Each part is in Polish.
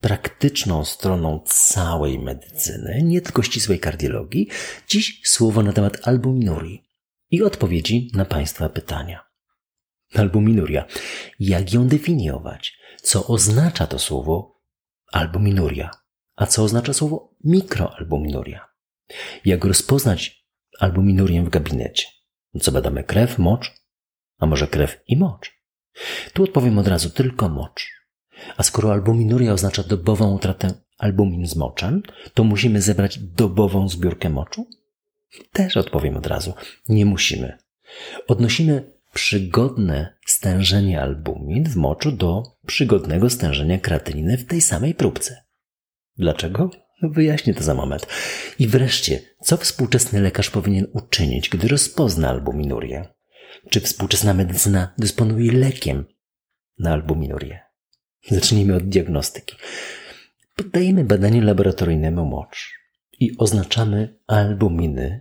praktyczną stroną całej medycyny, nie tylko ścisłej kardiologii, dziś słowo na temat albuminurii i odpowiedzi na Państwa pytania. Albuminuria. Jak ją definiować? Co oznacza to słowo albuminuria? A co oznacza słowo mikroalbuminuria? Jak rozpoznać albuminurię w gabinecie? Co badamy krew, mocz? A może krew i mocz? Tu odpowiem od razu tylko mocz. A skoro albuminuria oznacza dobową utratę albumin z moczem, to musimy zebrać dobową zbiórkę moczu? Też odpowiem od razu. Nie musimy. Odnosimy przygodne stężenie albumin w moczu do przygodnego stężenia kreatyniny w tej samej próbce. Dlaczego? Wyjaśnię to za moment. I wreszcie, co współczesny lekarz powinien uczynić, gdy rozpozna albuminurię? Czy współczesna medycyna dysponuje lekiem na albuminurię? Zacznijmy od diagnostyki. Poddajemy badaniu laboratoryjnemu mocz i oznaczamy albuminy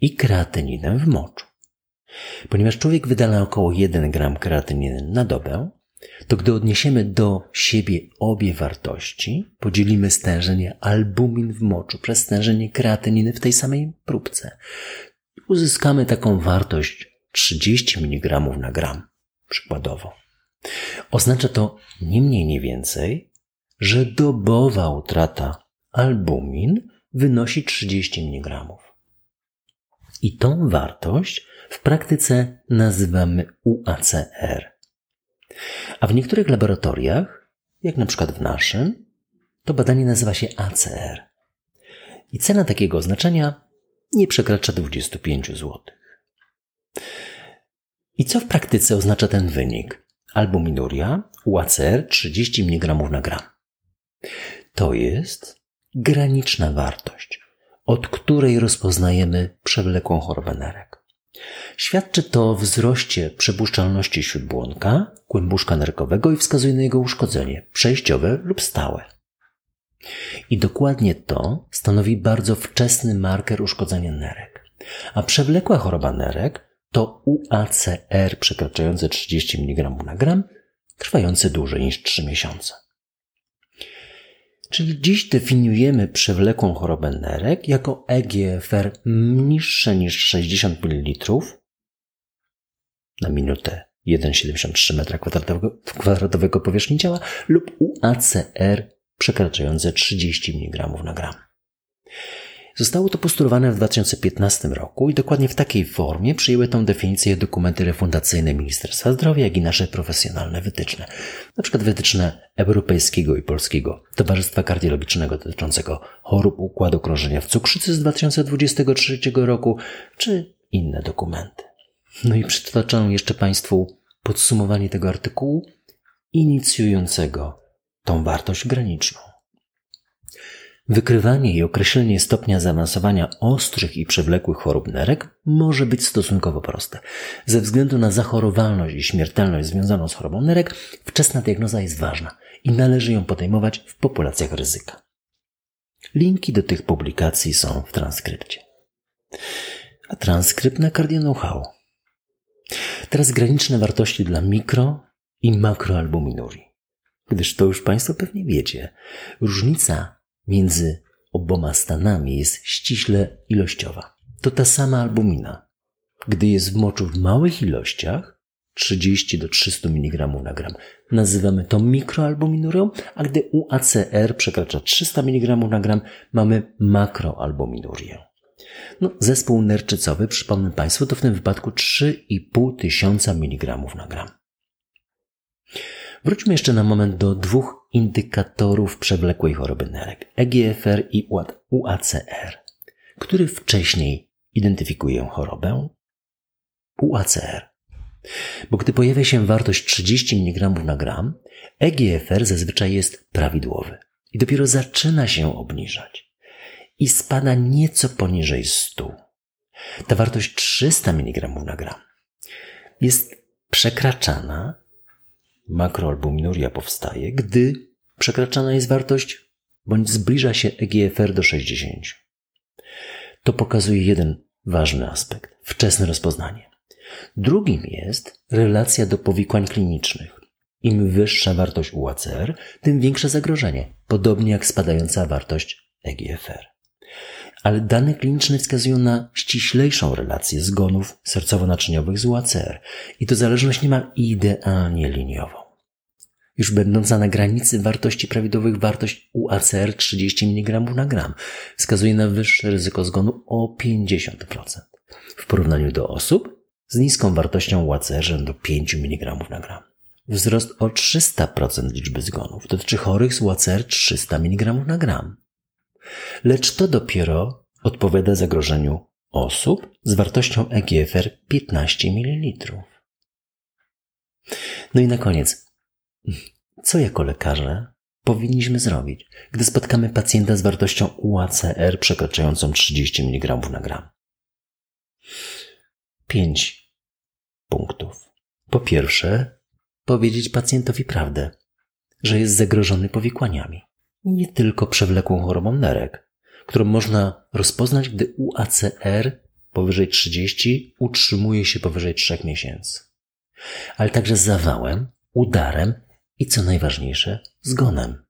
i kreatyninę w moczu. Ponieważ człowiek wydala około 1 gram kreatyniny na dobę, to gdy odniesiemy do siebie obie wartości, podzielimy stężenie albumin w moczu przez stężenie kreatyniny w tej samej próbce. Uzyskamy taką wartość 30 mg na gram, przykładowo. Oznacza to nie mniej, nie więcej, że dobowa utrata albumin wynosi 30 mg. I tą wartość w praktyce nazywamy UACR. A w niektórych laboratoriach, jak na przykład w naszym, to badanie nazywa się ACR. I cena takiego oznaczenia nie przekracza 25 zł. I co w praktyce oznacza ten wynik? Albuminuria UACR 30 mg na gram. To jest graniczna wartość, od której rozpoznajemy przewlekłą chorobę nerek. Świadczy to o wzroście przepuszczalności śródbłonka, kłębuszka nerkowego i wskazuje na jego uszkodzenie przejściowe lub stałe. I dokładnie to stanowi bardzo wczesny marker uszkodzenia nerek. A przewlekła choroba nerek to UACR przekraczające 30 mg na gram, trwające dłużej niż 3 miesiące. Czyli dziś definiujemy przewlekłą chorobę nerek jako EGFR niższe niż 60 ml na minutę 1,73 m2 powierzchni ciała lub UACR przekraczające 30 mg na gram. Zostało to postulowane w 2015 roku i dokładnie w takiej formie przyjęły tę definicję dokumenty refundacyjne Ministerstwa Zdrowia, jak i nasze profesjonalne wytyczne. Na przykład wytyczne Europejskiego i Polskiego Towarzystwa Kardiologicznego dotyczącego chorób układu krążenia w cukrzycy z 2023 roku, czy inne dokumenty. No i przytaczam jeszcze Państwu podsumowanie tego artykułu inicjującego tą wartość graniczną. Wykrywanie i określenie stopnia zaawansowania ostrych i przewlekłych chorób nerek może być stosunkowo proste. Ze względu na zachorowalność i śmiertelność związaną z chorobą nerek, wczesna diagnoza jest ważna i należy ją podejmować w populacjach ryzyka. Linki do tych publikacji są w transkrypcie. A transkrypt na Cardio Know-how. Teraz graniczne wartości dla mikro i makroalbuminurii. Gdyż to już Państwo pewnie wiecie. Różnica między oboma stanami jest ściśle ilościowa. To ta sama albumina. Gdy jest w moczu w małych ilościach, 30 do 300 mg na gram, nazywamy to mikroalbuminurią, a gdy UACR przekracza 300 mg na gram, mamy makroalbuminurię. No, zespół nerczycowy, przypomnę Państwu, to w tym wypadku 3,5 tysiąca mg na gram. Wróćmy jeszcze na moment do dwóch indykatorów przewlekłej choroby nerek EGFR i UACR, który wcześniej identyfikują chorobę UACR. Bo gdy pojawia się wartość 30 mg na gram, EGFR zazwyczaj jest prawidłowy i dopiero zaczyna się obniżać. i spada nieco poniżej 100. Ta wartość 300 mg na gram jest przekraczana, makroalbuminuria powstaje, gdy przekraczana jest wartość bądź zbliża się EGFR do 60. To pokazuje jeden ważny aspekt wczesne rozpoznanie. Drugim jest relacja do powikłań klinicznych. Im wyższa wartość UACR, tym większe zagrożenie, podobnie jak spadająca wartość EGFR. Ale dane kliniczne wskazują na ściślejszą relację zgonów sercowo-naczyniowych z UACR i to zależność niemal idealnie liniową. Już będąca na granicy wartości prawidłowych wartość UACR 30 mg na gram wskazuje na wyższe ryzyko zgonu o 50% w porównaniu do osób z niską wartością UACR rzędu 5 mg na gram. Wzrost o 300% liczby zgonów dotyczy chorych z UACR 300 mg na gram. Lecz to dopiero odpowiada zagrożeniu osób z wartością EGFR 15 ml. No i na koniec, co jako lekarze powinniśmy zrobić, gdy spotkamy pacjenta z wartością UACR przekraczającą 30 mg na gram? Pięć punktów. Po pierwsze, powiedzieć pacjentowi prawdę, że jest zagrożony powikłaniami. Nie tylko przewlekłą chorobą nerek, którą można rozpoznać, gdy UACR powyżej 30 utrzymuje się powyżej 3 miesięcy, ale także zawałem, udarem i co najważniejsze, zgonem.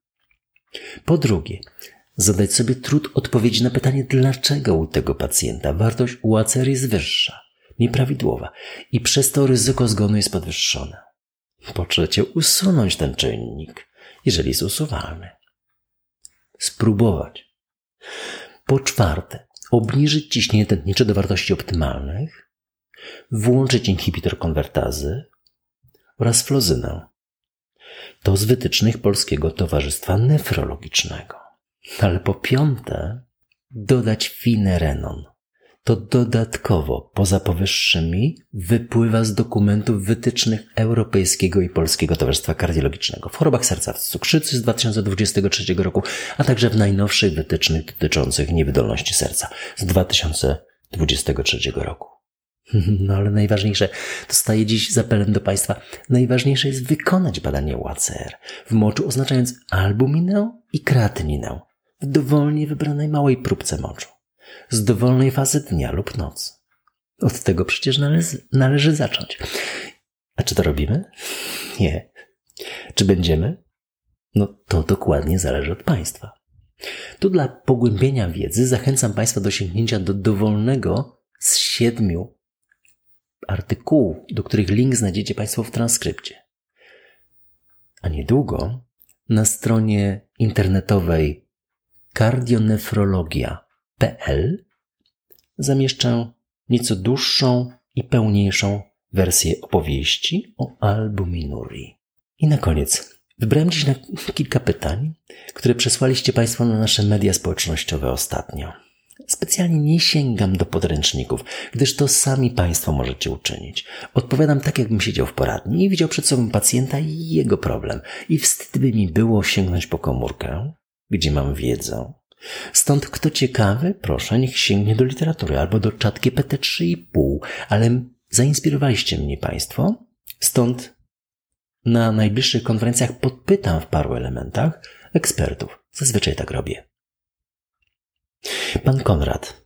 Po drugie, zadać sobie trud odpowiedzi na pytanie, dlaczego u tego pacjenta wartość UACR jest wyższa, nieprawidłowa i przez to ryzyko zgonu jest podwyższone. Po trzecie, usunąć ten czynnik, jeżeli jest usuwalny. Spróbować. Po czwarte, obniżyć ciśnienie tętnicze do wartości optymalnych, włączyć inhibitor konwertazy oraz flozynę. To z wytycznych Polskiego Towarzystwa Nefrologicznego. Ale po piąte, dodać finerenon. To dodatkowo, poza powyższymi, wypływa z dokumentów wytycznych Europejskiego i Polskiego Towarzystwa Kardiologicznego w chorobach serca w cukrzycy z 2023 roku, a także w najnowszych wytycznych dotyczących niewydolności serca z 2023 roku. No ale najważniejsze, to staje dziś z apelem do Państwa, najważniejsze jest wykonać badanie UACR w moczu, oznaczając albuminę i kreatyninę w dowolnie wybranej małej próbce moczu, z dowolnej fazy dnia lub nocy. Od tego przecież należy, należy zacząć. A czy to robimy? Nie. Czy będziemy? No to dokładnie zależy od Państwa. Tu dla pogłębienia wiedzy zachęcam Państwa do sięgnięcia do dowolnego z siedmiu artykułów, do których link znajdziecie Państwo w transkrypcie. A niedługo na stronie internetowej kardionefrologia.pl zamieszczę nieco dłuższą i pełniejszą wersję opowieści o albuminurii. I na koniec wybrałem dziś na kilka pytań, które przesłaliście Państwo na nasze media społecznościowe ostatnio. Specjalnie nie sięgam do podręczników, gdyż to sami Państwo możecie uczynić. Odpowiadam tak, jakbym siedział w poradni i widział przed sobą pacjenta i jego problem. I wstyd by mi było sięgnąć po komórkę, gdzie mam wiedzę. Stąd kto ciekawy, proszę, niech sięgnie do literatury albo do czatki PT 3,5, ale zainspirowaliście mnie Państwo. Stąd na najbliższych konferencjach podpytam w paru elementach ekspertów. Zazwyczaj tak robię. Pan Konrad.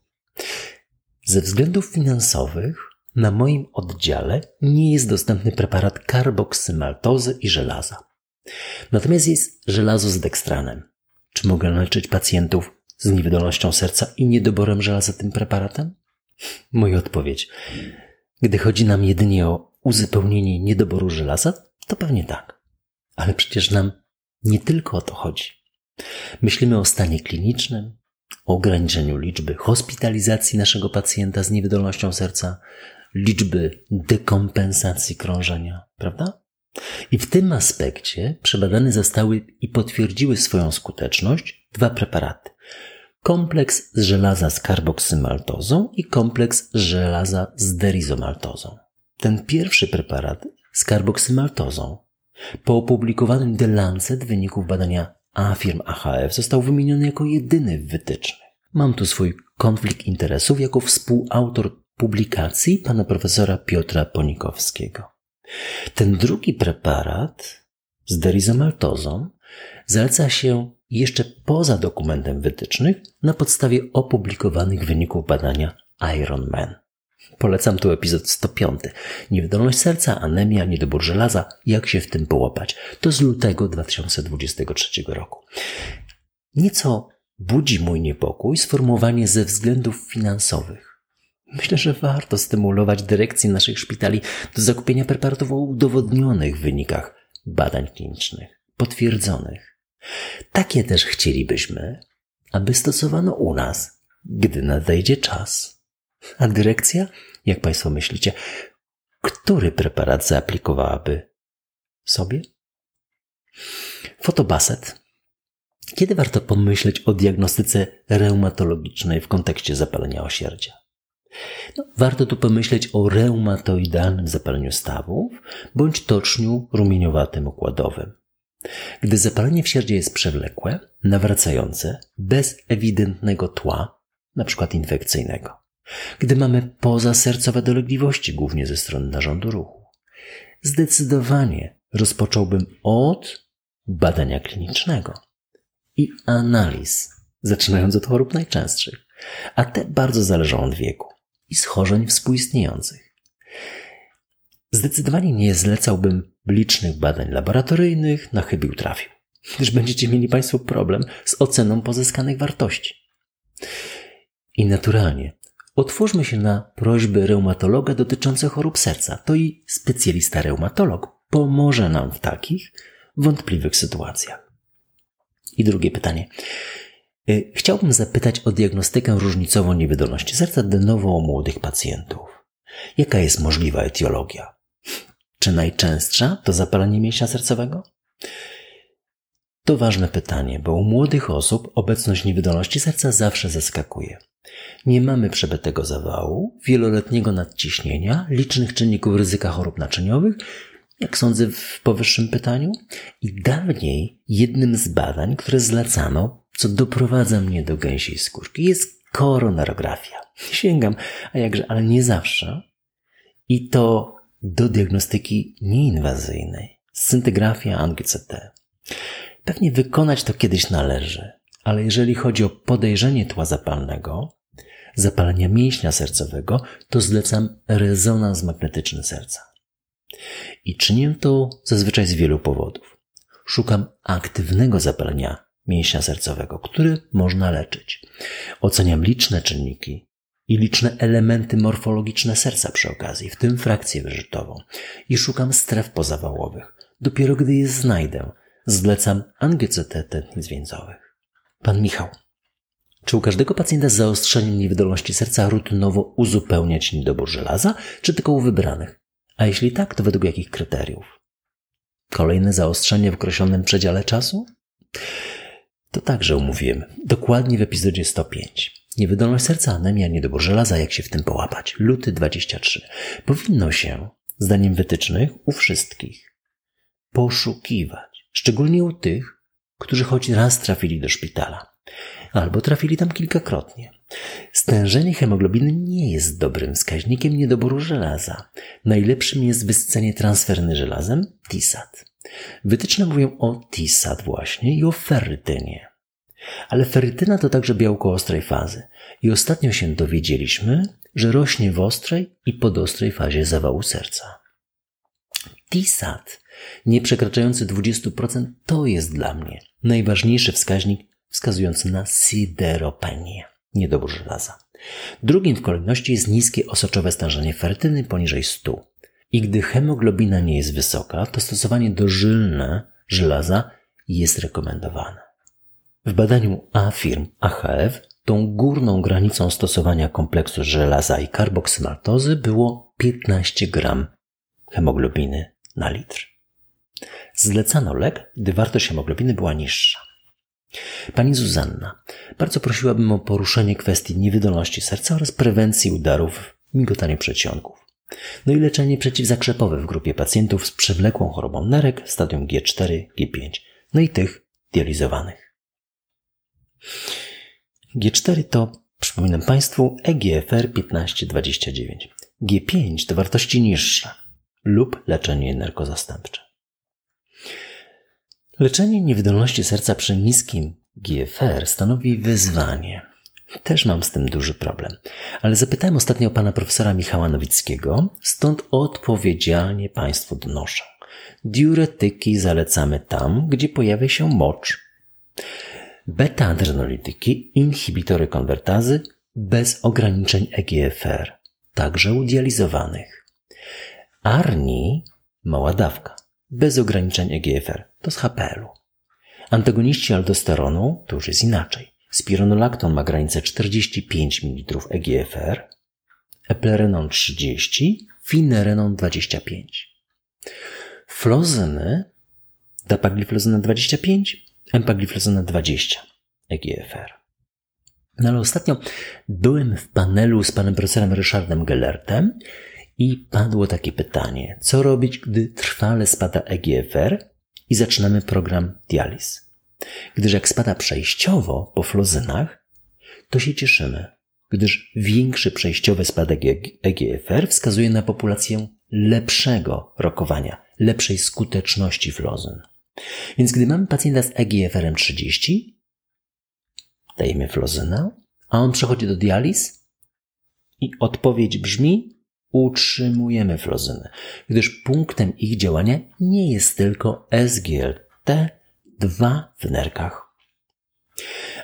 Ze względów finansowych na moim oddziale nie jest dostępny preparat karboksymaltozy i żelaza. Natomiast jest żelazo z dekstranem. Czy mogę leczyć pacjentów z niewydolnością serca i niedoborem żelaza tym preparatem? Moja odpowiedź. Gdy chodzi nam jedynie o uzupełnienie niedoboru żelaza, to pewnie tak. Ale przecież nam nie tylko o to chodzi. Myślimy o stanie klinicznym, o ograniczeniu liczby hospitalizacji naszego pacjenta z niewydolnością serca, liczby dekompensacji krążenia, prawda? I w tym aspekcie przebadane zostały i potwierdziły swoją skuteczność dwa preparaty. Kompleks z żelaza z karboksymaltozą i kompleks z żelaza z derizomaltozą. Ten pierwszy preparat z karboksymaltozą po opublikowanym The Lancet wyników badania a firm AHF został wymieniony jako jedyny w wytycznych. Mam tu swój konflikt interesów jako współautor publikacji pana profesora Piotra Ponikowskiego. Ten drugi preparat z derizomaltozą zaleca się jeszcze poza dokumentem wytycznych na podstawie opublikowanych wyników badania Ironman. Polecam tu epizod 105. Niewydolność serca, anemia, niedobór żelaza, jak się w tym połapać. To z lutego 2023 roku. Nieco budzi mój niepokój sformułowanie ze względów finansowych. Myślę, że warto stymulować dyrekcję naszych szpitali do zakupienia preparatów o udowodnionych wynikach badań klinicznych, potwierdzonych. Takie też chcielibyśmy, aby stosowano u nas, gdy nadejdzie czas. A dyrekcja, jak Państwo myślicie, który preparat zaaplikowałaby sobie? Fotobaset. Kiedy warto pomyśleć o diagnostyce reumatologicznej w kontekście zapalenia osierdzia? No, warto tu pomyśleć o reumatoidalnym zapaleniu stawów bądź toczniu rumieniowatym układowym. Gdy zapalenie w sierdzie jest przewlekłe, nawracające, bez ewidentnego tła, np. infekcyjnego. Gdy mamy pozasercowe dolegliwości, głównie ze strony narządu ruchu. Zdecydowanie rozpocząłbym od badania klinicznego i analiz, zaczynając od chorób najczęstszych, a te bardzo zależą od wieku i schorzeń współistniejących. Zdecydowanie nie zlecałbym licznych badań laboratoryjnych na chybił trafił, gdyż będziecie mieli Państwo problem z oceną pozyskanych wartości. I naturalnie otwórzmy się na prośby reumatologa dotyczące chorób serca. To i specjalista reumatolog pomoże nam w takich wątpliwych sytuacjach. I drugie pytanie. Y, chciałbym zapytać o diagnostykę różnicową niewydolności serca de novo u młodych pacjentów. Jaka jest możliwa etiologia? Czy najczęstsza to zapalenie mięśnia sercowego? To ważne pytanie, bo u młodych osób obecność niewydolności serca zawsze zaskakuje. Nie mamy przebytego zawału, wieloletniego nadciśnienia, licznych czynników ryzyka chorób naczyniowych, jak sądzę w powyższym pytaniu. I dawniej jednym z badań, które zlecano, co doprowadza mnie do gęsiej skórki, jest koronarografia. Sięgam, a jakże, ale nie zawsze. I to do diagnostyki nieinwazyjnej. Scintygrafia ANGCT. Pewnie wykonać to kiedyś należy, ale jeżeli chodzi o podejrzenie tła zapalnego, zapalenia mięśnia sercowego, to zlecam rezonans magnetyczny serca. I czynię to zazwyczaj z wielu powodów. Szukam aktywnego zapalenia mięśnia sercowego, który można leczyć. Oceniam liczne czynniki i liczne elementy morfologiczne serca przy okazji, w tym frakcję wyżytową. I szukam stref pozawałowych. Dopiero gdy je znajdę, zlecam angiocetetę tętnic więzowych. Pan Michał. Czy u każdego pacjenta z zaostrzeniem niewydolności serca rutynowo uzupełniać niedobór żelaza, czy tylko u wybranych? A jeśli tak, to według jakich kryteriów? Kolejne zaostrzenie w określonym przedziale czasu? To także umówiłem, dokładnie w epizodzie 105. Niewydolność serca, anemia, niedobór żelaza, jak się w tym połapać. Luty 23. Powinno się, zdaniem wytycznych, u wszystkich poszukiwać, szczególnie u tych, którzy choć raz trafili do szpitala albo trafili tam kilkakrotnie. Stężenie hemoglobiny nie jest dobrym wskaźnikiem niedoboru żelaza. Najlepszym jest wysycenie transferny żelazem TISAT. Wytyczne mówią o TISAT właśnie i o ferrytynie. Ale ferrytyna to także białko ostrej fazy. I ostatnio się dowiedzieliśmy, że rośnie w ostrej i podostrej fazie zawału serca. TISAT, nie przekraczający 20%, to jest dla mnie najważniejszy wskaźnik wskazujący na sideropenię, niedobór żelaza. Drugim w kolejności jest niskie osoczowe stężenie fertyny poniżej 100. I gdy hemoglobina nie jest wysoka, to stosowanie dożylne żelaza jest rekomendowane. W badaniu AFIRM AHF tą górną granicą stosowania kompleksu żelaza i karboksymaltozy było 15 gram hemoglobiny na litr. Zlecano lek, gdy wartość hemoglobiny była niższa. Pani Zuzanna, bardzo prosiłabym o poruszenie kwestii niewydolności serca oraz prewencji udarów, migotania przedsionków. No i leczenie przeciwzakrzepowe w grupie pacjentów z przewlekłą chorobą nerek stadium G4, G5, no i tych dializowanych. G4 to, przypominam Państwu, EGFR 1529. G5 to wartości niższe lub leczenie narkozastępcze. Leczenie niewydolności serca przy niskim GFR stanowi wyzwanie. Też mam z tym duży problem. Ale zapytałem ostatnio pana profesora Michała Nowickiego, stąd odpowiedzialnie Państwu donoszę. Diuretyki zalecamy tam, gdzie pojawia się mocz. Beta-adrenolityki, inhibitory konwertazy bez ograniczeń EGFR, także u dializowanych. Arni, mała dawka, bez ograniczeń EGFR, to z HPL-u. Antagoniści aldosteronu to już jest inaczej. Spironolakton ma granicę 45 ml EGFR, eplerenon 30, finerenon 25. Flozyny, dapagliflozyna 25, empagliflozyna 20 EGFR. No ale ostatnio byłem w panelu z panem profesorem Ryszardem Gellertem i padło takie pytanie, co robić, gdy trwale spada EGFR i zaczynamy program dializ. Gdyż jak spada przejściowo po flozynach, to się cieszymy, gdyż większy przejściowy spadek EGFR wskazuje na populację lepszego rokowania, lepszej skuteczności flozyn. Więc gdy mamy pacjenta z EGFR-em 30, dajemy flozynę, a on przechodzi do dializ i odpowiedź brzmi utrzymujemy flozynę, gdyż punktem ich działania nie jest tylko SGLT2 w nerkach.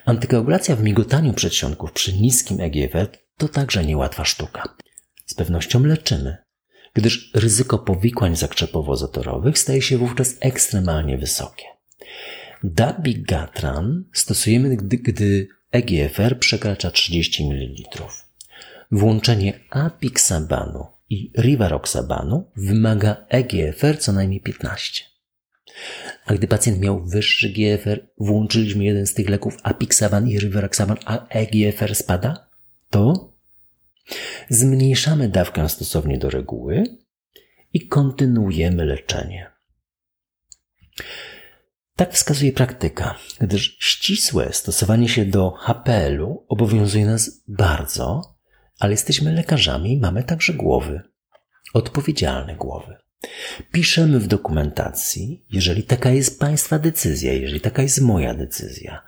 Antykoagulacja w migotaniu przedsionków przy niskim EGFR to także niełatwa sztuka. Z pewnością leczymy, gdyż ryzyko powikłań zakrzepowo-zatorowych staje się wówczas ekstremalnie wysokie. Dabigatran stosujemy, gdy, gdy EGFR przekracza 30 ml. Włączenie apixabanu i rivaroxabanu wymaga EGFR co najmniej 15. A gdy pacjent miał wyższy GFR, włączyliśmy jeden z tych leków apixaban i rivaroxaban, a EGFR spada, to zmniejszamy dawkę stosownie do reguły i kontynuujemy leczenie. Tak wskazuje praktyka, gdyż ścisłe stosowanie się do HPL-u obowiązuje nas bardzo, ale jesteśmy lekarzami i mamy także głowy. Odpowiedzialne głowy. Piszemy w dokumentacji, jeżeli taka jest Państwa decyzja, jeżeli taka jest moja decyzja,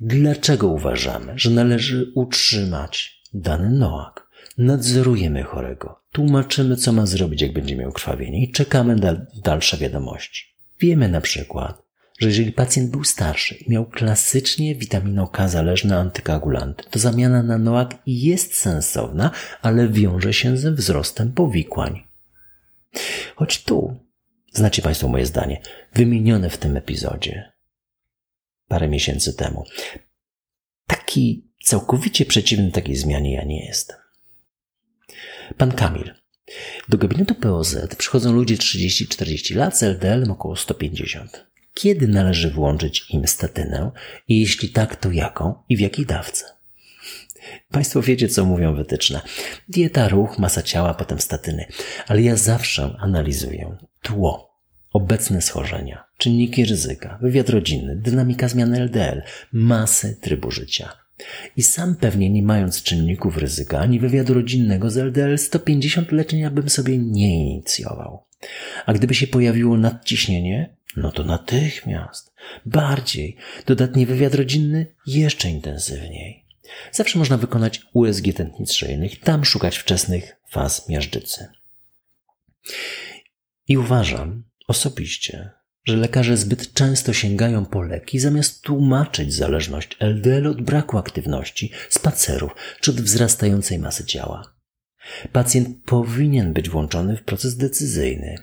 dlaczego uważamy, że należy utrzymać dany noak. Nadzorujemy chorego, tłumaczymy, co ma zrobić, jak będzie miał krwawienie i czekamy na dalsze wiadomości. Wiemy na przykład, że jeżeli pacjent był starszy i miał klasycznie witamino K zależne antykoagulanty, to zamiana na NOAK jest sensowna, ale wiąże się ze wzrostem powikłań. Choć tu, znacie Państwo moje zdanie, wymienione w tym epizodzie parę miesięcy temu, taki całkowicie przeciwny takiej zmianie ja nie jestem. Pan Kamil. Do gabinetu POZ przychodzą ludzie 30-40 lat z LDL około 150 kiedy należy włączyć im statynę i jeśli tak, to jaką i w jakiej dawce. Państwo wiecie, co mówią wytyczne. Dieta, ruch, masa ciała, potem statyny. Ale ja zawsze analizuję tło, obecne schorzenia, czynniki ryzyka, wywiad rodzinny, dynamika zmiany LDL, masy trybu życia. I sam pewnie nie mając czynników ryzyka ani wywiadu rodzinnego z LDL 150 leczenia bym sobie nie inicjował. A gdyby się pojawiło nadciśnienie, no to natychmiast, bardziej, dodatni wywiad rodzinny jeszcze intensywniej. Zawsze można wykonać USG tętnic szyjnych, tam szukać wczesnych faz miażdżycy. I uważam osobiście, że lekarze zbyt często sięgają po leki, zamiast tłumaczyć zależność LDL od braku aktywności, spacerów czy od wzrastającej masy ciała. Pacjent powinien być włączony w proces decyzyjny,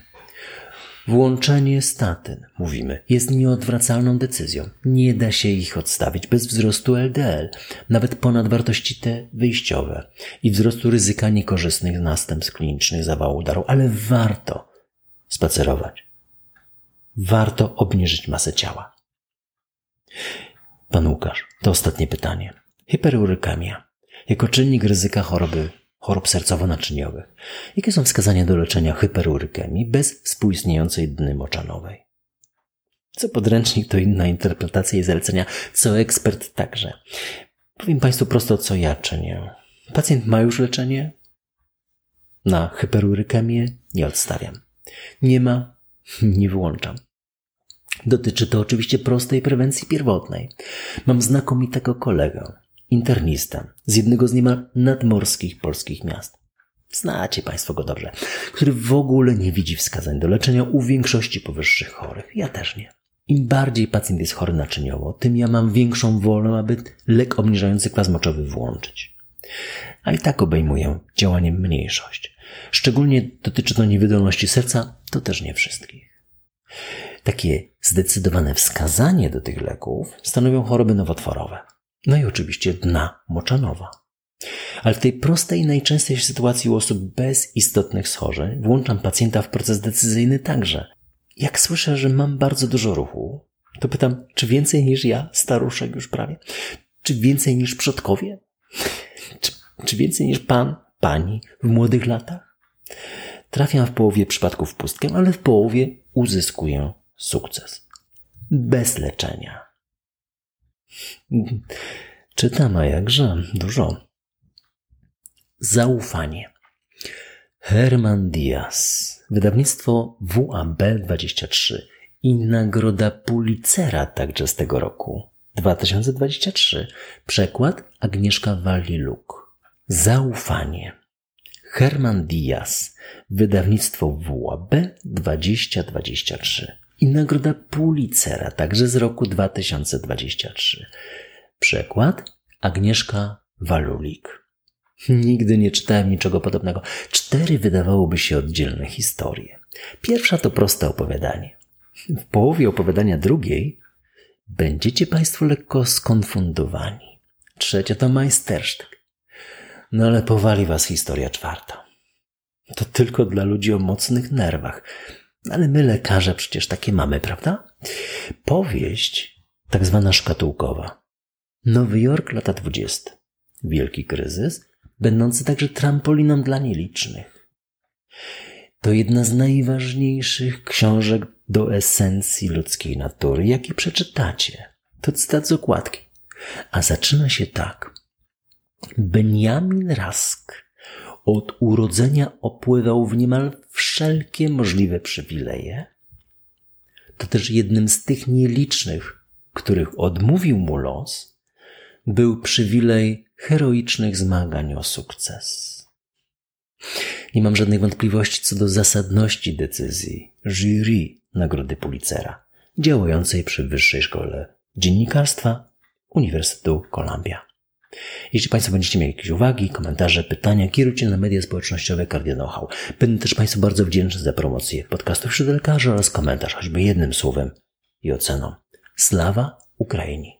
Włączenie statyn, mówimy, jest nieodwracalną decyzją. Nie da się ich odstawić bez wzrostu LDL, nawet ponad wartości te wyjściowe i wzrostu ryzyka niekorzystnych następstw klinicznych zawału udaru, ale warto spacerować. Warto obniżyć masę ciała. Pan Łukasz, to ostatnie pytanie. Hiperurykemia. Jako czynnik ryzyka choroby chorób sercowo-naczyniowych. Jakie są wskazania do leczenia hyperurykemii bez współistniejącej dny moczanowej? Co podręcznik to inna interpretacja i zalecenia, co ekspert także. Powiem Państwu prosto, co ja czynię. Pacjent ma już leczenie? Na hyperurykemię nie odstawiam. Nie ma, nie wyłączam. Dotyczy to oczywiście prostej prewencji pierwotnej. Mam znakomitego kolegę, internista z jednego z niemal nadmorskich polskich miast. Znacie Państwo go dobrze, który w ogóle nie widzi wskazań do leczenia u większości powyższych chorych. Ja też nie. Im bardziej pacjent jest chory naczyniowo, tym ja mam większą wolę, aby lek obniżający kwas moczowy włączyć. A i tak obejmuję działaniem mniejszość. Szczególnie dotyczy to niewydolności serca, to też nie wszystkich. Takie zdecydowane wskazanie do tych leków stanowią choroby nowotworowe. No i oczywiście dna moczanowa. Ale w tej prostej najczęstszej sytuacji u osób bez istotnych schorzeń włączam pacjenta w proces decyzyjny także. Jak słyszę, że mam bardzo dużo ruchu, to pytam, czy więcej niż ja, staruszek już prawie? Czy więcej niż przodkowie? Czy, czy więcej niż pan, pani w młodych latach? Trafiam w połowie przypadków pustkę, ale w połowie uzyskuję sukces. Bez leczenia. Czytam, a jakże dużo. Zaufanie. Herman Diaz. Wydawnictwo WAB23 i nagroda Pulitzera także z tego roku. 2023. Przekład Agnieszka Waliluk. Zaufanie. Herman Diaz. Wydawnictwo WAB 2023 i nagroda Pulitzera także z roku 2023. Przekład Agnieszka Walulik. Nigdy nie czytałem niczego podobnego. Cztery wydawałoby się oddzielne historie. Pierwsza to proste opowiadanie. W połowie opowiadania drugiej będziecie Państwo lekko skonfundowani. Trzecia to majstersztyk. No ale powali Was historia czwarta. To tylko dla ludzi o mocnych nerwach. Ale my lekarze przecież takie mamy, prawda? Powieść tak zwana szkatułkowa. Nowy Jork, lata dwudzieste. Wielki kryzys, będący także trampoliną dla nielicznych. To jedna z najważniejszych książek do esencji ludzkiej natury, jakie przeczytacie. To cytat z okładki. A zaczyna się tak. Benjamin Rask od urodzenia opływał w niemal wszelkie możliwe przywileje. To też jednym z tych nielicznych, których odmówił mu los, był przywilej heroicznych zmagań o sukces. Nie mam żadnej wątpliwości co do zasadności decyzji jury Nagrody Pulitzera, działającej przy Wyższej Szkole Dziennikarstwa Uniwersytetu Columbia. Jeśli Państwo będziecie mieli jakieś uwagi, komentarze, pytania, kierujcie na media społecznościowe Cardio Know-how. Będę też Państwu bardzo wdzięczny za promocję podcastów wśród lekarzy oraz komentarz, choćby jednym słowem i oceną. Slawa Ukrainii!